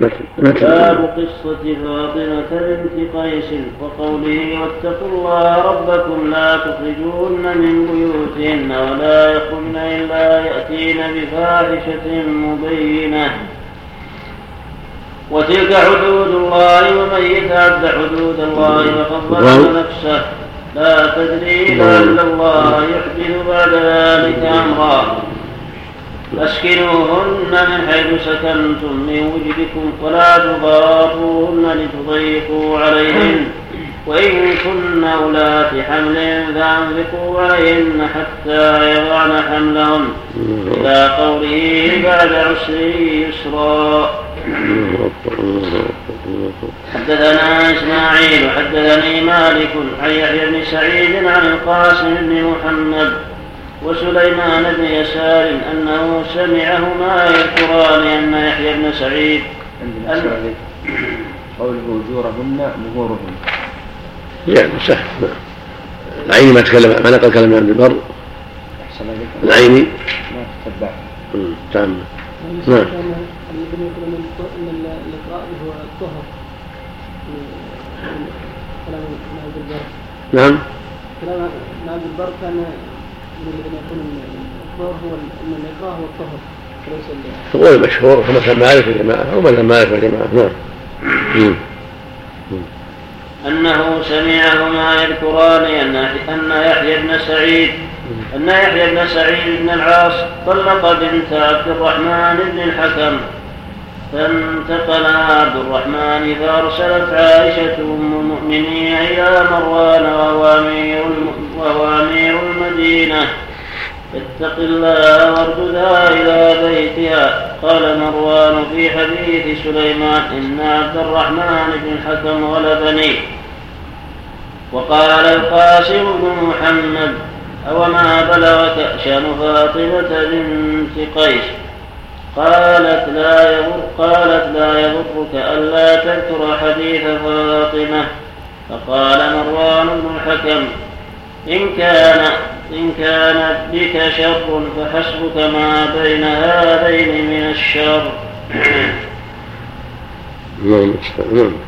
باب قصة فاطمة بنت قيس وقوله واتقوا الله ربكم لا تخرجوهن من بيوتهن ولا يخرجن إلا يأتين بفاحشة مبينة. وتلك حدود الله ومن يتعد حدود الله فقد ظلم نفسه. لا تدري لعل الله يحدث بعد ذلك أمرا. أسكنوهن من حيث سكنتم من وجدكم ولا تضاروهن لتضيقوا عليهن. وإن كن أولات حمل فأنفقوا عليهن حتى يضعن حملهن إلى قوله بعد عسر يسرا. حدثنا إسماعيل حدثني مالك عن يحيى بن سعيد عن القاسم بن محمد وسليمان بن يسار أنه سمعهما يذكران أن يحيى بن سعيد قوله أجورهن مهورهن يعني سهل. العيني ما تكلم ما نقل كلام ابن البر. العيني ما تتبع. تام نعم. نعم. كلام ابن البر كان يكون الظهر هو الاكراه هو الطهر وليس هو المشهور هو مثل مالك والجماعه هو مثل مالك والجماعه نعم أنه سمعهما يذكران أن أن يحيى بن سعيد أن يحيى بن سعيد بن العاص طلق بنت عبد الرحمن بن الحكم فانتقل عبد الرحمن فأرسلت عائشة أم المؤمنين إلى مروان وهو أمير وهو أمير المدينة اتق الله وارددها إلى بيتها. قال مروان في حديث سليمان إن عبد الرحمن بن الحكم غلبني وقال القاسم بن محمد أوما بلغك شأن فاطمة بنت قيس؟ قالت لا يضر قالت لا يضرك ألا تذكر حديث فاطمة. فقال مروان بن الحكم إن كان إن كانت بك شر فحسبك ما بين هذين من الشر. نعم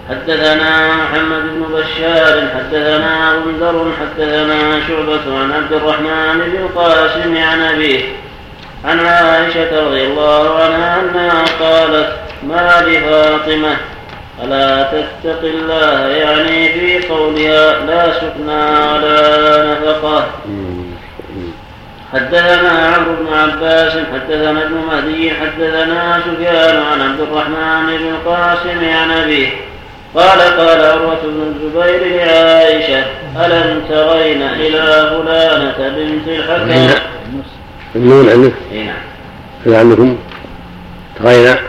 حدثنا محمد بن بشار حدثنا غندر حدثنا شعبة عن عبد الرحمن بن القاسم عن أبيه عن عائشة رضي الله عنها أنها قالت ما لفاطمة ألا تتق الله؟ يعني في قولها لا سكنى ولا نفقة. حدثنا عمرو بن عباس حدثنا ابن مهدي حدثنا سفيان عن عبد الرحمن بن القاسم عن أبيه. قال قال عروة بن الزبير لعائشة ألم ترين إلى فلانة بنت الحكم؟ النون عندك؟ اي نعم. هل عندكم تغير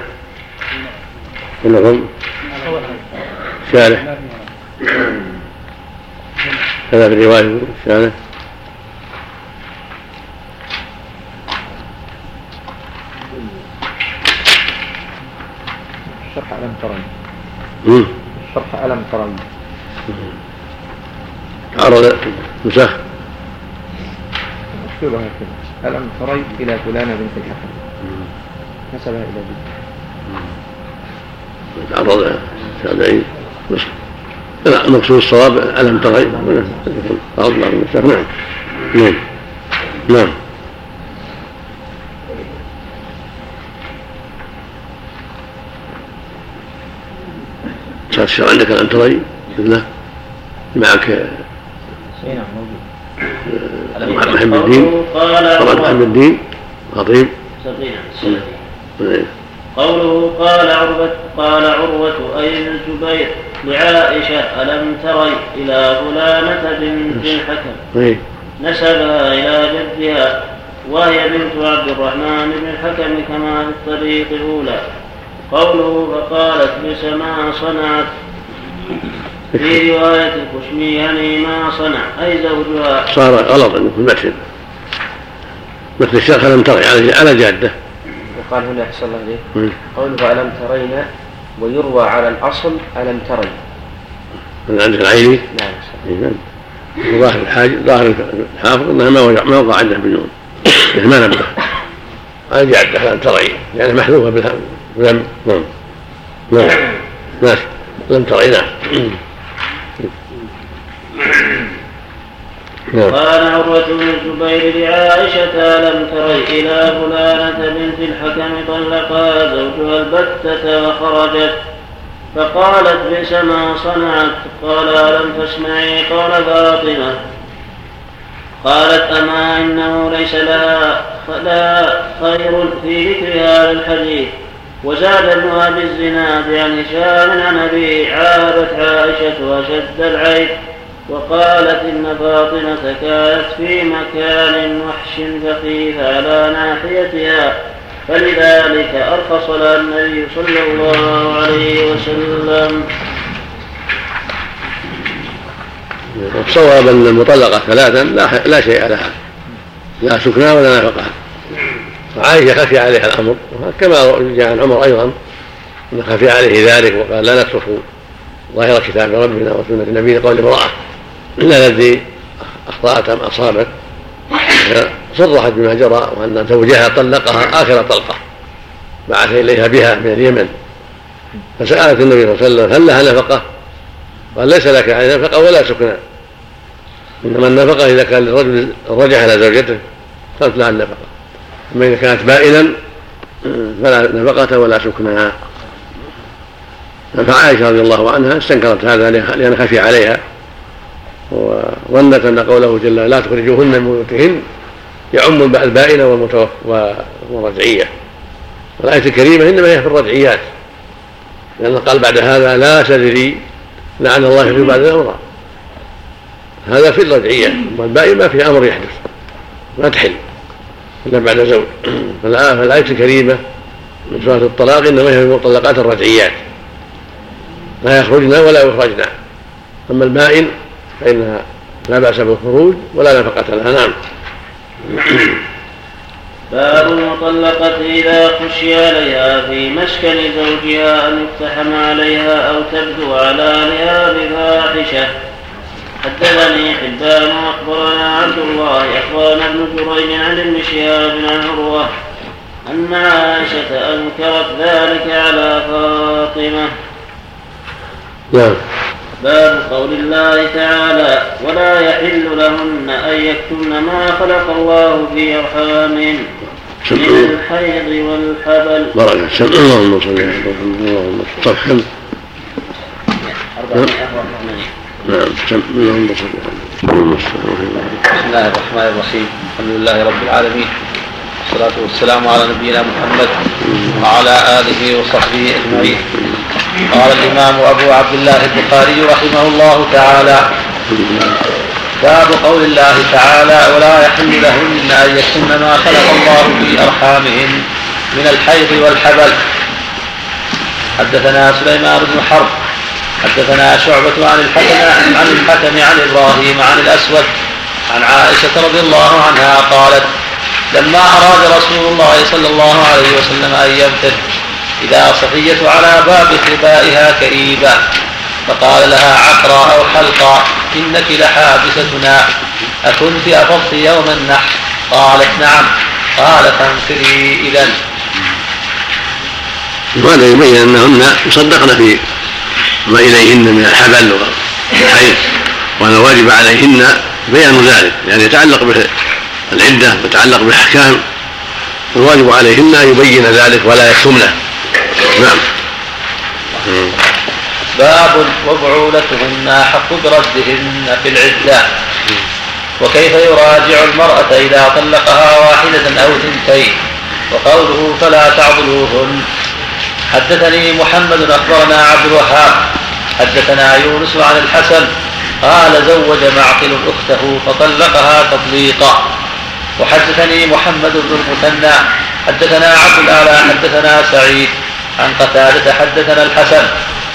كلكم شارح كذا في الرواية شارح. الشرح ألم ترن عرض نسخ مكتوبة هكذا ألم تري إلى فلانة بنت الحكم نسبها إلى بنت. تعرض التابعين لا. المقصود الصواب ألم تري نعم. نعم. نعم. صار عندك ألم تري لا معك. نعم موجود. محمد الدين. طبعا محمد الدين. خطيب قوله قال عروة قال عروة أي الزبير؟ لعائشة ألم تري إلى فلانة بنت الحكم؟ نسبها إلى جدها وهي بنت عبد الرحمن بن الحكم كما في الطريق الأولى. قوله فقالت بس ما صنعت. في رواية الخشمي يعني ما صنع. أي زوجها؟ صار غلط أنه في المتن مثل الشرخ ألم تري على جادة. وقال هنا أحسن الله إليه قوله ألم ترين؟ ويروى على الأصل ألم تري من عندك العيني؟ نعم. ظاهر الحاج ظاهر الحافظ إنها ما وقع ما وقع عنده بدون. ما نبه. على جادة ألم تري يعني محذوفة بالهم. نعم نعم. ماشي لم تري نعم. نعم. قال عروة بن الزبير لعائشة ألم تري إلى فلانة بنت الحكم طلقها زوجها البتة وخرجت؟ فقالت بئس ما صنعت. قال ألم تسمعي قول فاطمة؟ قالت أما إنه ليس لها خير في ذكر هذا الحديث. وزاد ابن أبي الزناد عن هشام عن أبي عابت عائشة أشد العيب وقالت إن فاطمة كانت في مكان وحش فخيف على ناحيتها فلذلك أرخص لها النبي صلى الله عليه وسلم. والصواب أن المطلقة ثلاثا لا, لا شيء لها لا سكنى ولا نفقة وعائشة خفي عليها الأمر كما جاء عن عمر أيضا أن خفي عليه ذلك وقال لا نترك ظاهر كتاب ربنا وسنة النبي قول امرأة إلا الذي أخطأت أم أصابت صرحت بما جرى وأن زوجها طلقها آخر طلقة بعث إليها بها من اليمن فسألت النبي صلى الله عليه وسلم هل لها نفقة؟ قال ليس لك عليه نفقة ولا سكنى إنما النفقة إذا كان الرجل رجع إلى زوجته كانت لها النفقة أما إذا كانت بائنا فلا نفقة ولا سكنى فعائشة رضي الله عنها استنكرت هذا لأن خفي عليها. وظنت أن قوله جل لا تخرجوهن من بيوتهن يعم البائنة والرجعية. والآية الكريمة إنما هي في الرجعيات. لأن قال بعد هذا لا تدري لعن الله في بعد الأمر. هذا في الرجعية. والبائن ما في أمر يحدث. ما تحل. إلا بعد زوج. فالآية الكريمة من سورة الطلاق إنما هي المطلقات الرجعيات. لا يخرجن ولا يخرجن أما البائن فإنها لا بأس بالخروج ولا نفقة لها. نعم. باب المطلقة إذا خشي عليها في مسكن زوجها أن يقتحم عليها أو تبدو على لها بفاحشة حدثني حبان أخبرنا عبد الله أخبرنا ابن جريج عن ابن شهاب عن عروة أن عائشة أنكرت ذلك على فاطمة. نعم. باب قول الله تعالى ولا يحل لهن أن يكتمن ما خلق الله في أرحامهن من الحيض والحبل. بركة سم اللهم صل على محمد اللهم صل نعم. بسم الله الرحمن الرحيم. الحمد لله رب العالمين. والصلاة والسلام على نبينا محمد وعلى آله وصحبه أجمعين. قال الإمام أبو عبد الله البخاري رحمه الله تعالى باب قول الله تعالى ولا يحل لهن أن يكتمن ما خلق الله في أرحامهن من الحيض والحبل. حدثنا سليمان بن حرب حدثنا شعبة عن الحكم عن الحكم عن إبراهيم عن الأسود عن عائشة رضي الله عنها قالت لما أراد رسول الله صلى الله عليه وسلم أن يمتد إذا صفية على باب خبائها كئيبة فقال لها عقرا أو حلقا إنك لحابستنا أكنت أفضت يوم النحر؟ قالت نعم. قال فانفري إذا وهذا يبين أنهن يصدقن في إليهن من الحبل والحيض وأن الواجب عليهن بيان ذلك يعني يتعلق بالعدة ويتعلق بالأحكام. الواجب عليهن أن يبين ذلك ولا يكتمنه. نعم. باب وبعولتهن أحق بردهن في العدة. وكيف يراجع المرأة إذا طلقها واحدة أو ثنتين؟ وقوله فلا تعضلوهن. حدثني محمد أخبرنا عبد الوهاب. حدثنا يونس عن الحسن. قال زوج معقل أخته فطلقها تطليقا. وحدثني محمد بن المثنى. حدثنا عبد الأعلى حدثنا سعيد. عن قتادة حدثنا الحسن.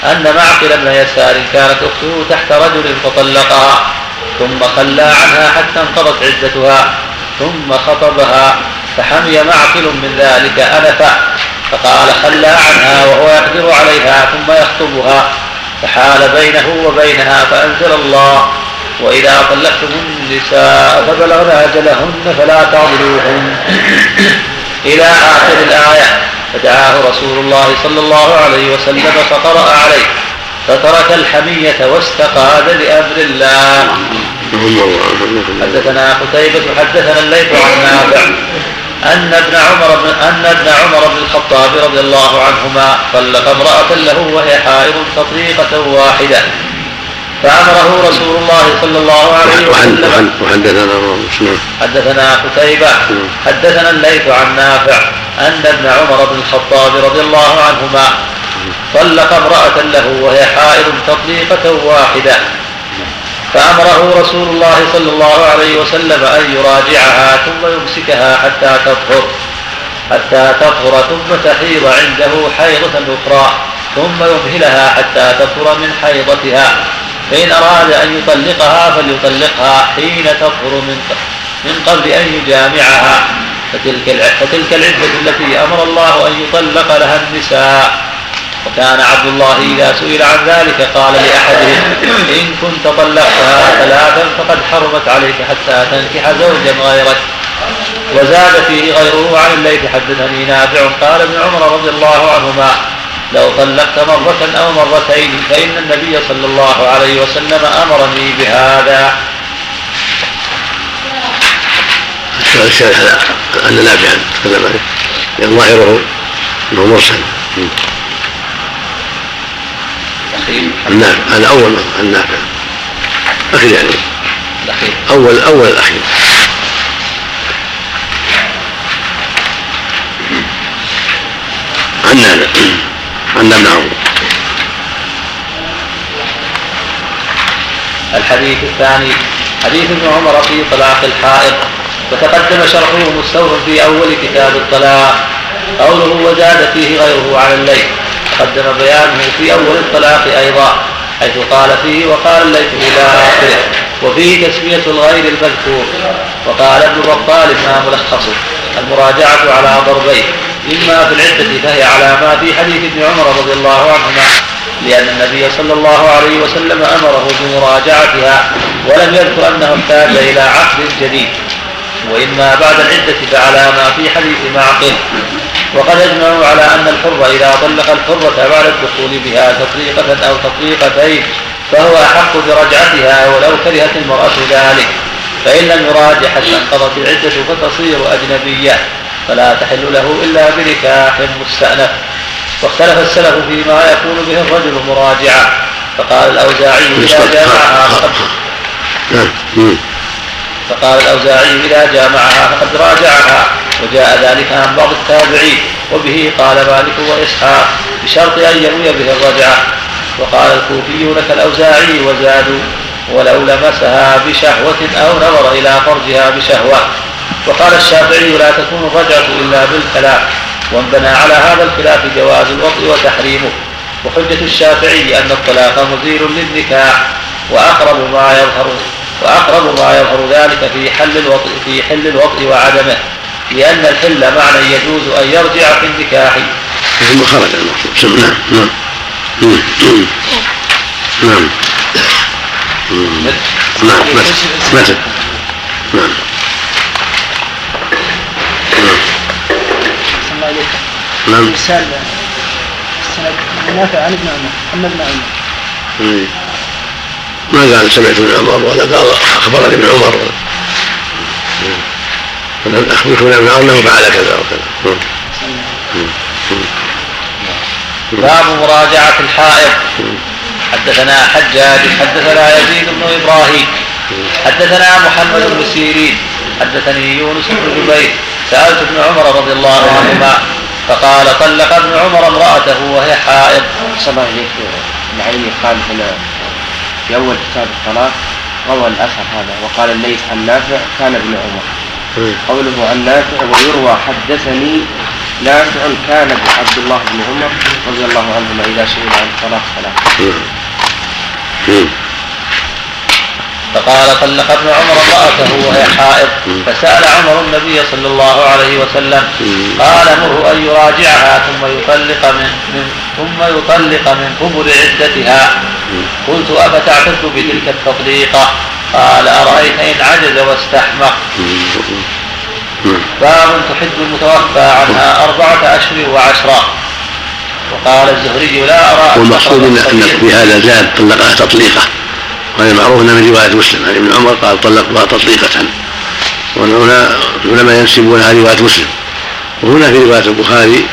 أن معقل بن يسار كانت أخته تحت رجل فطلقها. ثم خلى عنها حتى انقضت عدتها. ثم خطبها. فحمي معقل من ذلك أنفا. فقال خلى عنها وهو يقدر عليها ثم يخطبها فحال بينه وبينها فأنزل الله وإذا طلقتم النساء فبلغن أجلهن فلا تعضلوهن. إلى آخر الآية فدعاه رسول الله صلى الله عليه وسلم فقرأ عليه فترك الحمية واستقاد لأمر الله. حدثنا قتيبة حدثنا الليث عن نافع أن ابن عمر بن أن ابن عمر بن الخطاب رضي الله عنهما طلق امرأة له وهي حائض تطليقة واحدة. فأمره رسول الله صلى الله عليه وسلم وحدثنا حدثنا قتيبة. حدثنا الليث عن نافع. أن ابن عمر بن الخطاب رضي الله عنهما طلق امرأة له وهي حائض تطليقة واحدة. فأمره رسول الله صلى الله عليه وسلم أن يراجعها ثم يمسكها حتى تطهر حتى تطهر ثم تحيض عنده حيضة أخرى ثم يمهلها حتى تطهر من حيضتها. فإن أراد أن يطلقها فليطلقها حين تطهر من من قبل أن يجامعها. فتلك فتلك العدة التي أمر الله أن يطلق لها النساء. وكان عبد الله إذا سئل عن ذلك قال لأحدهم إن كنت طلقتها ثلاثا فقد حرمت عليك حتى تنكح زوجا غيرك. وزاد فيه غيره عن الليث حدثني نافع. قال ابن عمر رضي الله عنهما لو طلقت مرة أو مرتين فإن النبي صلى الله عليه وسلم أمرني بهذا. الشارح أن نافعا تكلم لأن ظاهره أنه مرسل. النافع هذا أول النافع. أخير يعني. الأخير. أول أول الأخير. عن نافع. عن ابن الحديث الثاني. حديث ابن عمر في طلاق الحائض. وتقدم شرحه مستوفى في أول كتاب الطلاق. قوله وزاد فيه غيره على الليل. تقدم بيانه في أول الطلاق أيضا حيث قال فيه وقال الليث إلى آخره وفيه تسمية الغير المذكور وقال ابن بطال ما ملخصه المراجعة على ضربين إما في العدة فهي على ما في حديث ابن عمر رضي الله عنهما لأن النبي صلى الله عليه وسلم أمره بمراجعتها ولم يذكر أنه احتاج إلى عقد جديد وإما بعد العدة فعلى ما في حديث معقل. وقد اجمعوا على أن الحر إذا طلق الحرة بعد الدخول بها تطليقة أو تطليقتين فهو أحق برجعتها ولو كرهت المرأة ذلك. فإن لم يراجع حتى انقضت العدة فتصير أجنبية فلا تحل له إلا بنكاح مستأنف. واختلف السلف فيما يكون به الرجل مراجعة. فقال الأوزاعي إذا جامعها فقد فقال الأوزاعي إذا جامعها فقد راجعها. وجاء ذلك عن بعض التابعين وبه قال مالك وإسحاق بشرط أن يروي به الرجعة. وقال الكوفيون كالأوزاعي وزادوا ولو لمسها بشهوة أو نظر إلى فرجها بشهوة. وقال الشافعي لا تكون الرجعة إلا بالكلام وانبنى على هذا الخلاف جواز الوطء وتحريمه. وحجة الشافعي أن الطلاق مزيل للنكاح وأقرب ما يظهر وأقرب ما يظهر ذلك في حل الوطء في حل الوطء وعدمه. لأن الحل معنى يجوز أن يرجع في النكاح. ثم خرج المقصود. نعم نعم نعم. نعم. نعم. نعم. نعم مثال السند نافع عن ابن عمر محمد بن عمر ما قال سمعت ابن عمر؟ ولا قال أخبرني ابن عمر. ابن عمر انه فعل كذا وكذا باب مراجعة الحائض. حدثنا حجاج حدثنا يزيد بن إبراهيم حدثنا محمد بن سيرين حدثني يونس بن جبير سألت ابن عمر رضي الله عنهما فقال طلق ابن عمر امرأته وهي حائض. صلى الله عليه وسلم علي قال هنا في أول كتاب الطلاق روى الأثر هذا وقال الليث عن نافع كان ابن عمر. قوله عن نافع ويروى حدثني نافع كان عبد الله بن عمر رضي الله عنهما إذا سئل عن الطلاق ثلاثة فقال طلق ابن عمر امرأته وهي حائض فسأل عمر النبي صلى الله عليه وسلم قال مره أن يراجعها ثم يطلق من, من ثم يطلق من قبل عدتها. قلت أفتعتد بتلك التطليقة قال أرأيت إن عجز واستحمق. باب تحد المتوفى عنها أربعة أشهر وعشرا وقال الزهري لا أرى والمقصود أن في هذا زاد طلقها تطليقة. وهذا معروف من رواية مسلم. عن ابن عمر قال طلقها تطليقة. وهنا العلماء ينسبونها رواية مسلم. وهنا في رواية البخاري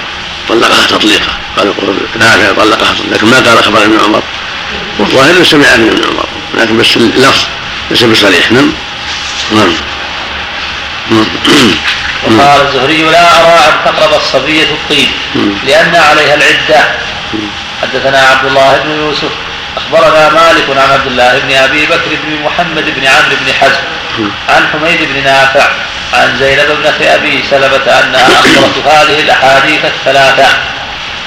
طلقها تطليقة. قال نافع طلقها لكن ما قال خبر ابن عمر. والظاهر سمع من ابن عمر. لكن بس اللفظ. ليس بصريح نعم. نعم. وقال الزهري لا أرى أن تقرب الصبية الطيب لأن عليها العدة. حدثنا عبد الله بن يوسف أخبرنا مالك عن عبد الله بن أبي بكر بن محمد بن عمرو بن حزم عن حميد بن نافع عن زينب ابنة أبي سلمة أنها أخبرت هذه الأحاديث الثلاثة.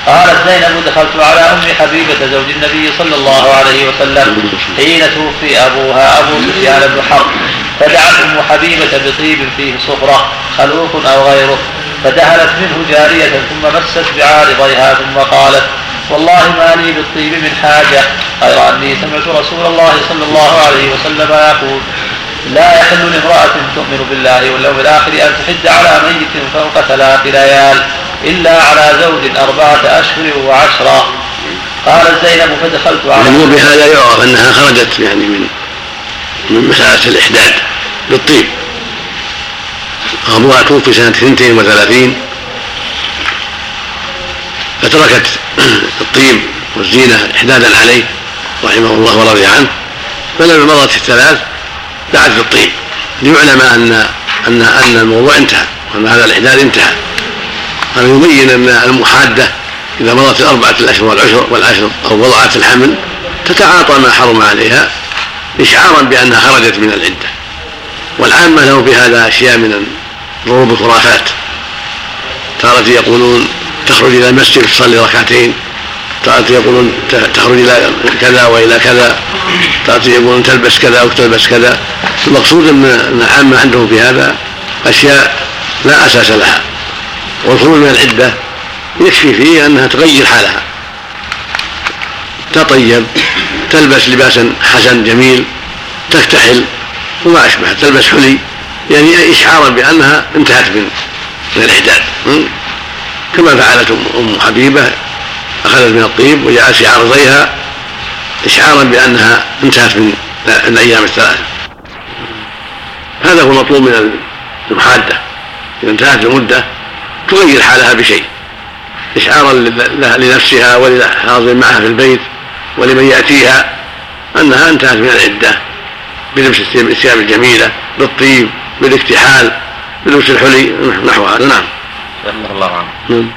قالت زينب دخلت على أم حبيبة زوج النبي صلى الله عليه وسلم. حين توفي أبوها أبو سفيان بن حرب فدعت أم حبيبة بطيب فيه صفره خلوق أو غيره فدهلت منه جارية ثم مست بعارضيها ثم قالت والله ما لي بالطيب من حاجة. غير أني سمعت رسول الله صلى الله عليه وسلم يقول لا يحل لامرأة تؤمن بالله واليوم الآخر أن تحد على ميت فوق ثلاث ليال. إلا على زوج أربعة أشهر وعشرا قالت زينب فدخلت على يعني بهذا يعرف أنها خرجت يعني من من مسألة الإحداد بالطيب. أبوها توفي سنة 32 فتركت الطيب والزينة إحدادا عليه رحمه الله ورضي عنه. فلما مضت الثلاث دعت بالطيب. ليعلم أن أن أن الموضوع انتهى وأن هذا الإحداد انتهى. هذا يبين أن المحادة إذا مضت الأربعة الأشهر والعشر والعشر أو وضعت الحمل تتعاطى ما حرم عليها إشعارا بأنها خرجت من العدة. والعامة له في هذا أشياء من ضروب الخرافات. تارة يقولون تخرج إلى المسجد تصلي ركعتين تارة يقولون تخرج إلى كذا وإلى كذا تارة يقولون تلبس كذا أو تلبس كذا. المقصود ان العامة عندهم في هذا أشياء لا أساس لها. والخروج من العدة يكفي فيه أنها تغير حالها. تطيب تلبس لباسا حسن جميل تكتحل وما أشبه تلبس حلي. يعني إشعارا بأنها انتهت من من الإحداث كما فعلت أم حبيبة أخذت من الطيب وجعلت في عرضيها إشعارا بأنها انتهت من الأيام الثلاثة. هذا هو المطلوب من المحادة إذا انتهت المدة تغير حالها بشيء. إشعارا لنفسها وللحاضر معها في البيت ولمن يأتيها أنها انتهت من العدة بلبس الثياب الجميلة بالطيب بالاكتحال بلبس الحلي نحو هذا نعم. رحمه الله عنه. نعم.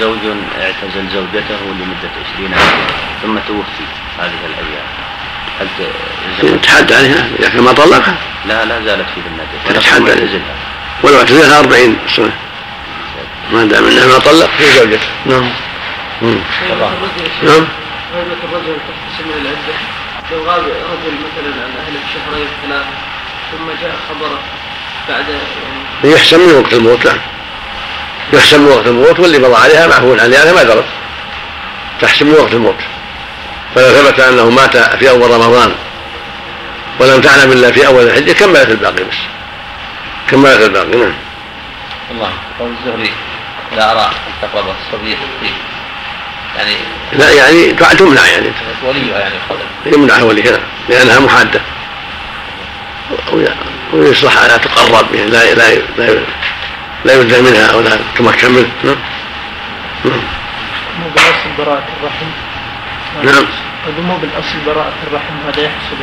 زوج اعتزل زوجته لمدة عشرين عاما ثم توفي هذه الأيام. هل تحد عليها؟ إذا كان ما طلقها؟ لا لا زالت في ذمته تحد عليها. ولو اعتزلها أربعين سنة. ما دام إنه ما طلق. في زوجته نعم. نعم. غيبة الرجل تحتسب من العدة لو غاب رجل مثلا عن أهله شهرين ثلاثة. ثم جاء خبره بعد يعني يحسن من وقت الموت نعم. يحسن من وقت الموت واللي مضى عليها معفو عنها ما درت. تحسن من وقت الموت. فلو ثبت أنه مات في أول رمضان ولم تعلم إلا في أول الحجة كملت الباقي بس. كملت الباقي نعم. الله قول الزهري. لا أرى أن تقرب الصبية الطيب يعني لا يعني تمنع يعني. وليها يعني يمنع وليها لأنها محادة. ويصلح لا تقرب يعني لا لا لا, لا يبدأ منها أو لا تمكن منه نعم. نعم. مو بالأصل براءة الرحم. نعم. مو بالأصل براءة الرحم هذا يحصل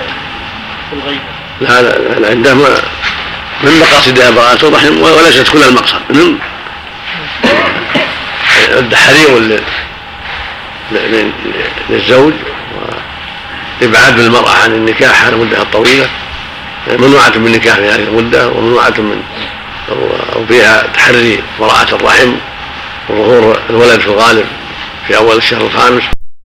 في الغيبة. لا لا لا عندما من مقاصدها براءة الرحم وليست كل المقصد. من التحريم للزوج وإبعاد المرأة عن النكاح على المدة الطويلة. ممنوعة من النكاح في هذه المدة وممنوعة من وفيها تحري براءة الرحم وظهور الولد في الغالب في أول الشهر الخامس.